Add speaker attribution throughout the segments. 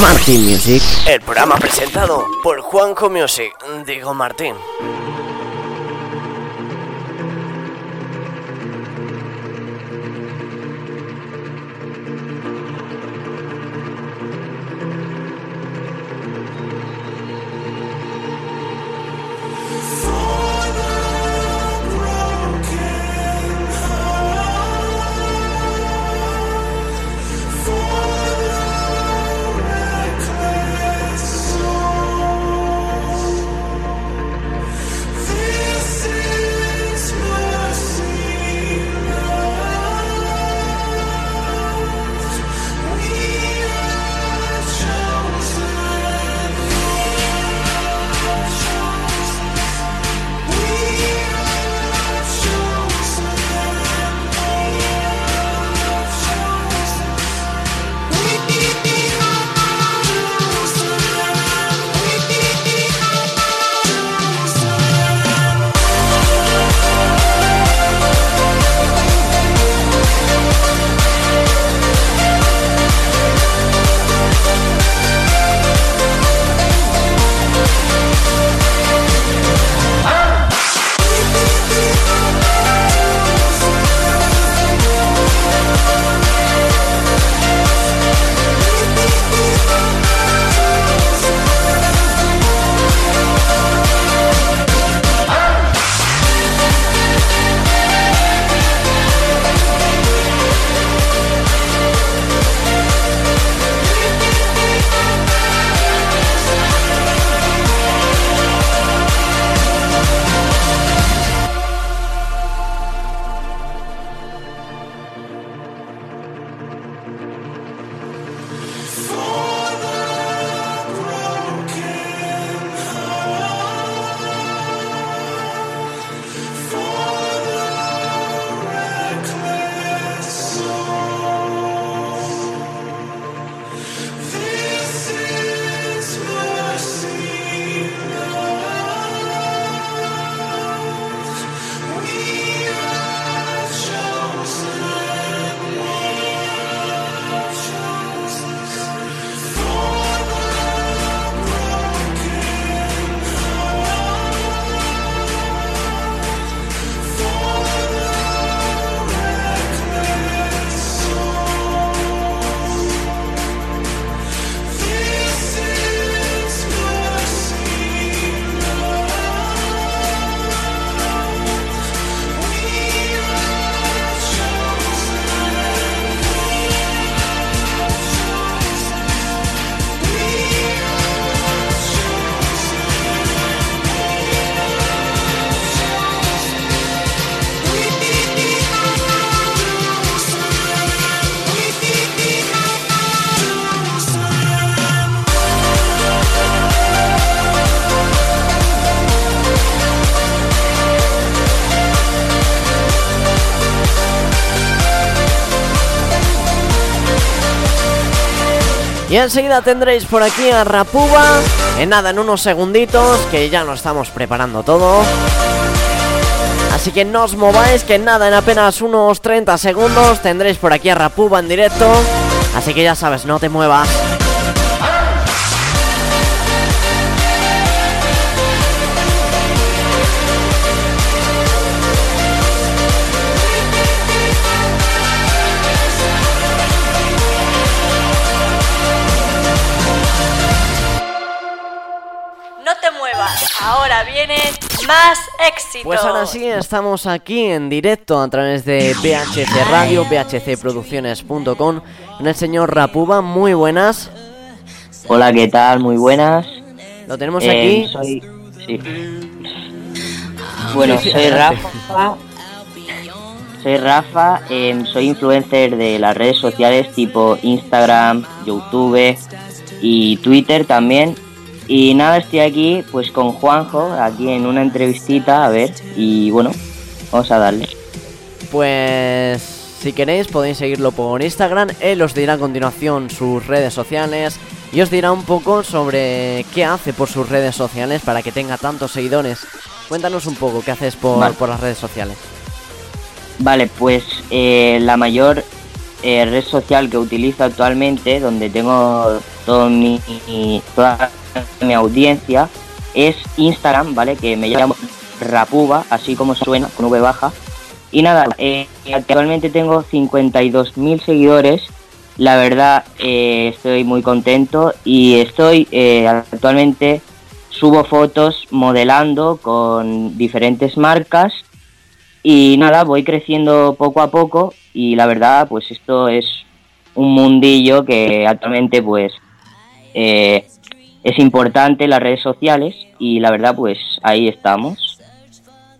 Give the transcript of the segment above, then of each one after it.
Speaker 1: Martin Music.
Speaker 2: El programa presentado por Juanjo Music, digo Martín.
Speaker 1: Y enseguida tendréis por aquí a Rapuba. En nada, en unos segunditos, que ya nos estamos preparando todo. Así que no os mováis, que en nada, en apenas unos 30 segundos tendréis por aquí a Rapuba en directo. Así que ya sabes, no te muevas.
Speaker 3: Ahora viene más éxito.
Speaker 1: Pues ahora sí, estamos aquí en directo a través de VHC Radio, vhcproducciones.com, en el señor Rapuba, muy buenas.
Speaker 4: Hola, ¿qué tal? Muy buenas.
Speaker 1: Lo tenemos
Speaker 4: Eh,
Speaker 1: aquí.
Speaker 4: Soy... Sí. Bueno,
Speaker 1: Sí, sí,
Speaker 4: soy. Rafa. soy Rafa, em, soy influencer de las redes sociales tipo Instagram, YouTube y Twitter también. Y nada, estoy aquí pues con Juanjo, aquí en una entrevistita, a ver, y bueno, vamos a darle.
Speaker 1: Pues si queréis podéis seguirlo por Instagram, él os dirá a continuación sus redes sociales y os dirá un poco sobre qué hace por sus redes sociales para que tenga tantos seguidores. Cuéntanos un poco qué haces por,
Speaker 4: Vale.
Speaker 1: por las redes sociales.
Speaker 4: Vale, pues eh, la mayor eh, red social que utilizo actualmente, donde tengo todo mi, toda mi audiencia, es Instagram, ¿vale? Que me llamo Rapuba, así como suena, con V baja. Y nada, eh, actualmente tengo 52.000 seguidores. La verdad, eh, estoy muy contento y estoy eh, actualmente subo fotos modelando con diferentes marcas y nada, voy creciendo poco a poco y la verdad, pues esto es un mundillo que actualmente pues eh, es importante las redes sociales y la verdad pues ahí estamos.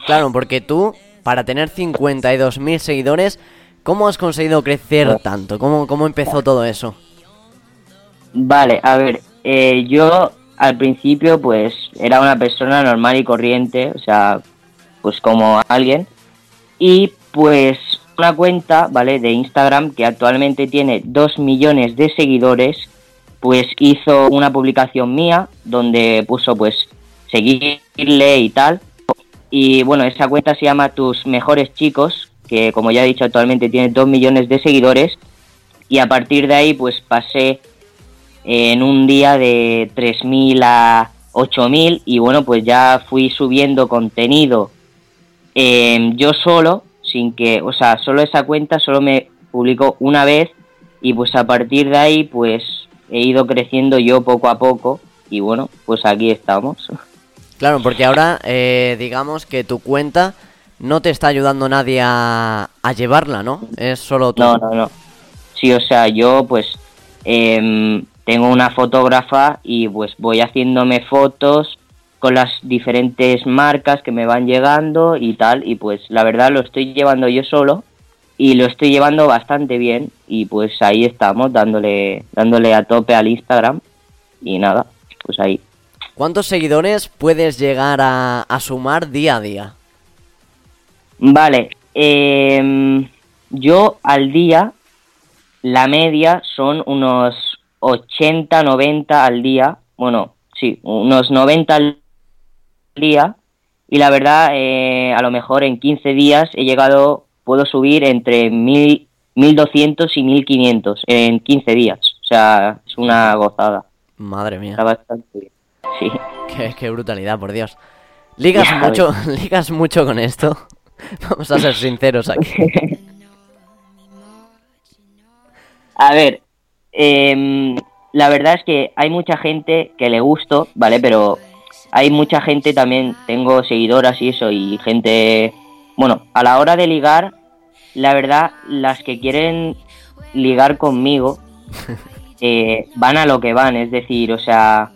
Speaker 1: Claro, porque tú, para tener 52.000 seguidores, ¿cómo has conseguido crecer tanto? ¿Cómo, cómo empezó todo eso?
Speaker 4: Vale, a ver, eh, yo al principio pues era una persona normal y corriente, o sea, pues como alguien, y pues una cuenta, ¿vale? De Instagram que actualmente tiene 2 millones de seguidores, pues hizo una publicación mía donde puso pues seguirle y tal. Y bueno, esa cuenta se llama Tus Mejores Chicos, que como ya he dicho actualmente tiene 2 millones de seguidores. Y a partir de ahí pues pasé en un día de 3.000 a 8.000 y bueno, pues ya fui subiendo contenido eh, yo solo, sin que, o sea, solo esa cuenta solo me publicó una vez y pues a partir de ahí pues he ido creciendo yo poco a poco y bueno, pues aquí estamos.
Speaker 1: Claro, porque ahora eh, digamos que tu cuenta no te está ayudando nadie a, a llevarla, ¿no? Es solo tú.
Speaker 4: No, no, no. Sí, o sea, yo pues em, tengo una fotógrafa y pues voy haciéndome fotos con las diferentes marcas que me van llegando y tal y pues la verdad lo estoy llevando yo solo y lo estoy llevando bastante bien y pues ahí estamos dándole dándole a tope al Instagram y nada, pues ahí.
Speaker 1: ¿Cuántos seguidores puedes llegar a, a sumar día a día?
Speaker 4: Vale, em, yo al día, la media son unos 80, 90 al día, bueno, sí, unos 90 al día, y la verdad, eh, a lo mejor en 15 días he llegado, puedo subir entre 1000, 1200 y 1500 en 15 días, o sea, es una gozada,
Speaker 1: Madre mía,
Speaker 4: está bastante bien, sí.
Speaker 1: qué, qué brutalidad, por Dios. ¿Ligas
Speaker 4: Ya
Speaker 1: mucho, ¿Ligas mucho con esto? Vamos a ser sinceros aquí.
Speaker 4: A ver, em, la verdad es que hay mucha gente que le gusto, ¿vale? Pero hay mucha gente también, tengo seguidoras y eso, y gente... Bueno, a la hora de ligar, la verdad, las que quieren ligar conmigo eh, van a lo que van, es decir, o sea,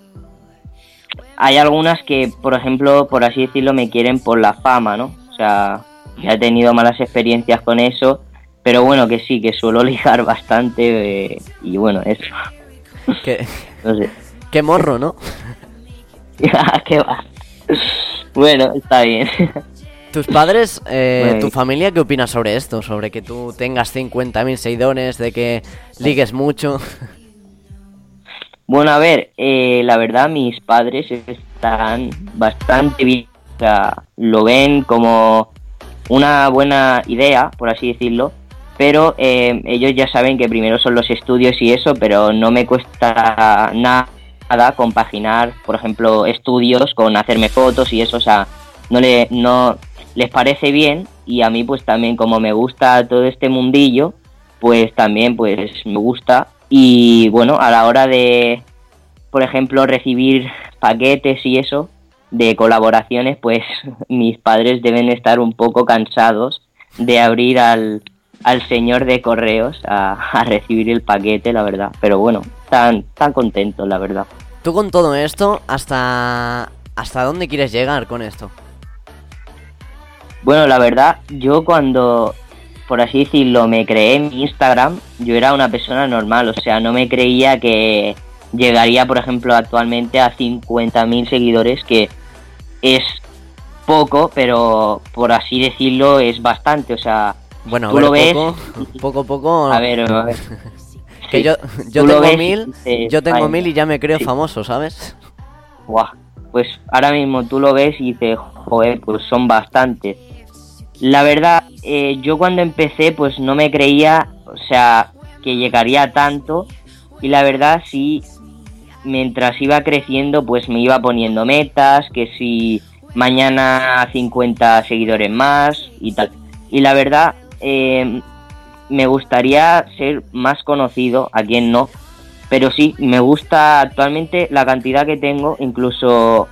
Speaker 4: hay algunas que, por ejemplo, por así decirlo, me quieren por la fama, ¿no? O sea, ya he tenido malas experiencias con eso, pero bueno, que sí, que suelo ligar bastante eh, y bueno, eso,
Speaker 1: qué,
Speaker 4: no sé.
Speaker 1: qué morro, ¿no?
Speaker 4: ¿Qué va? Bueno, está bien.
Speaker 1: Tus padres, eh,
Speaker 4: Bueno.
Speaker 1: tu familia, ¿qué opinas sobre esto? Sobre que tú tengas 50.000 seguidores, de que ligues mucho.
Speaker 4: Bueno, a ver, eh, la verdad mis padres están bastante bien, o sea, lo ven como una buena idea, por así decirlo, pero eh, ellos ya saben que primero son los estudios y eso, pero no me cuesta na- nada compaginar, por ejemplo, estudios con hacerme fotos y eso, o sea, no, le, no les parece bien y a mí pues también como me gusta todo este mundillo, pues también pues me gusta y bueno, a la hora de, por ejemplo, recibir paquetes y eso de colaboraciones, pues mis padres deben estar un poco cansados de abrir al, al señor de correos a, recibir el paquete, la verdad. Pero bueno, están, tan contentos, la verdad.
Speaker 1: Tú con todo esto, ¿hasta, ¿hasta dónde quieres llegar con esto?
Speaker 4: Bueno, la verdad, yo cuando por así decirlo, me creé en mi Instagram, yo era una persona normal, o sea, no me creía que llegaría, por ejemplo, actualmente a 50.000 seguidores, que es poco, pero por así decirlo es bastante, o sea,
Speaker 1: Bueno, a
Speaker 4: tú
Speaker 1: ver,
Speaker 4: lo ves,
Speaker 1: poco, poco, poco.
Speaker 4: a ver, a ver.
Speaker 1: que
Speaker 4: Sí,
Speaker 1: yo, yo tengo
Speaker 4: ves
Speaker 1: mil,
Speaker 4: dices,
Speaker 1: yo tengo mil y ya me creo
Speaker 4: Sí.
Speaker 1: famoso, ¿sabes?
Speaker 4: Buah, pues ahora mismo tú lo ves y dices, joder, pues son bastantes. La verdad, eh, yo cuando empecé pues no me creía, o sea, que llegaría a tanto y la verdad sí, mientras iba creciendo pues me iba poniendo metas, que si mañana 50 seguidores más y tal. Y la verdad, eh, me gustaría ser más conocido, a quien no, pero sí, me gusta actualmente la cantidad que tengo, incluso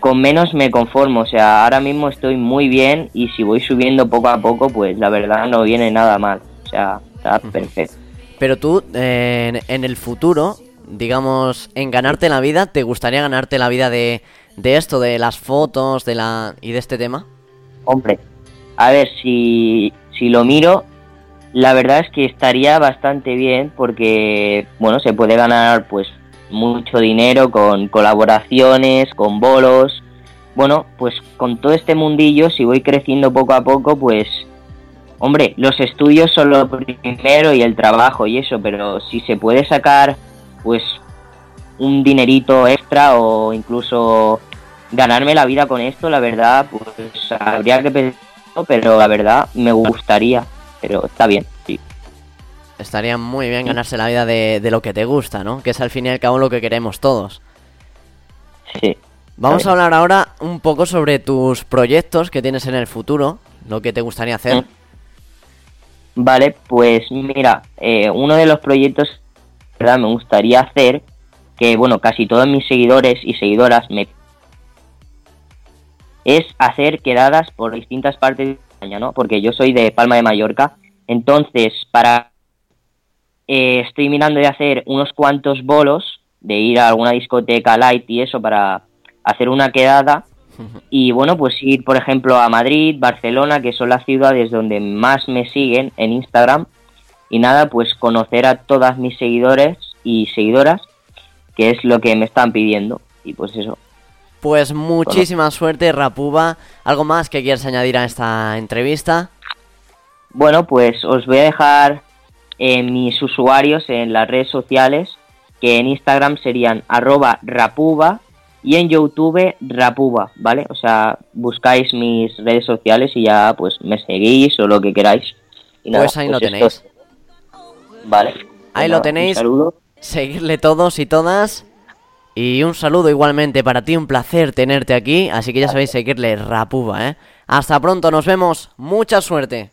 Speaker 4: con menos me conformo, o sea, ahora mismo estoy muy bien y si voy subiendo poco a poco, pues la verdad no viene nada mal, o sea, está perfecto.
Speaker 1: Pero tú, eh, en, en el futuro, digamos, en ganarte la vida, ¿te gustaría ganarte la vida de, de esto, de las fotos de la y de este tema?
Speaker 4: Hombre, a ver, si, si lo miro, la verdad es que estaría bastante bien porque, bueno, se puede ganar pues mucho dinero con colaboraciones, con bolos. Bueno, pues con todo este mundillo, si voy creciendo poco a poco, pues, hombre, los estudios son lo primero y el trabajo y eso, pero si se puede sacar, pues, un dinerito extra o incluso ganarme la vida con esto, la verdad, pues habría que pensarlo, pero la verdad me gustaría, pero está bien.
Speaker 1: Estaría muy bien ganarse la vida de, de lo que te gusta, ¿no? Que es al fin y al cabo lo que queremos todos.
Speaker 4: Sí.
Speaker 1: Vamos a hablar ahora un poco sobre tus proyectos que tienes en el futuro, lo que te gustaría hacer.
Speaker 4: Mm. Vale, pues mira, eh, uno de los proyectos que me gustaría hacer, que bueno, casi todos mis seguidores y seguidoras me es hacer quedadas por distintas partes de España, ¿no? Porque yo soy de Palma de Mallorca, entonces para eh, estoy mirando de hacer unos cuantos bolos, de ir a alguna discoteca light y eso para hacer una quedada y bueno, pues ir, por ejemplo, a Madrid, Barcelona, que son las ciudades donde más me siguen en Instagram. Y nada, pues conocer a todas mis seguidores y seguidoras, que es lo que me están pidiendo. Y pues eso.
Speaker 1: Pues muchísima suerte, Rapuba. ¿Algo más que quieras añadir a esta entrevista?
Speaker 4: Bueno, pues os voy a dejar eh, mis usuarios en las redes sociales, que en Instagram serían arroba rapuba y en YouTube rapuba, ¿vale? O sea, buscáis mis redes sociales y ya pues me seguís o lo que queráis. Y nada,
Speaker 1: Pues ahí lo
Speaker 4: esto
Speaker 1: tenéis.
Speaker 4: Vale.
Speaker 1: Ahí
Speaker 4: Pues
Speaker 1: lo
Speaker 4: nada,
Speaker 1: tenéis.
Speaker 4: Un saludo.
Speaker 1: Seguirle todos y todas. Y un saludo igualmente para ti, un placer tenerte aquí. Así que ya sabéis seguirle Rapuba, ¿eh? Hasta pronto, nos vemos. Mucha suerte.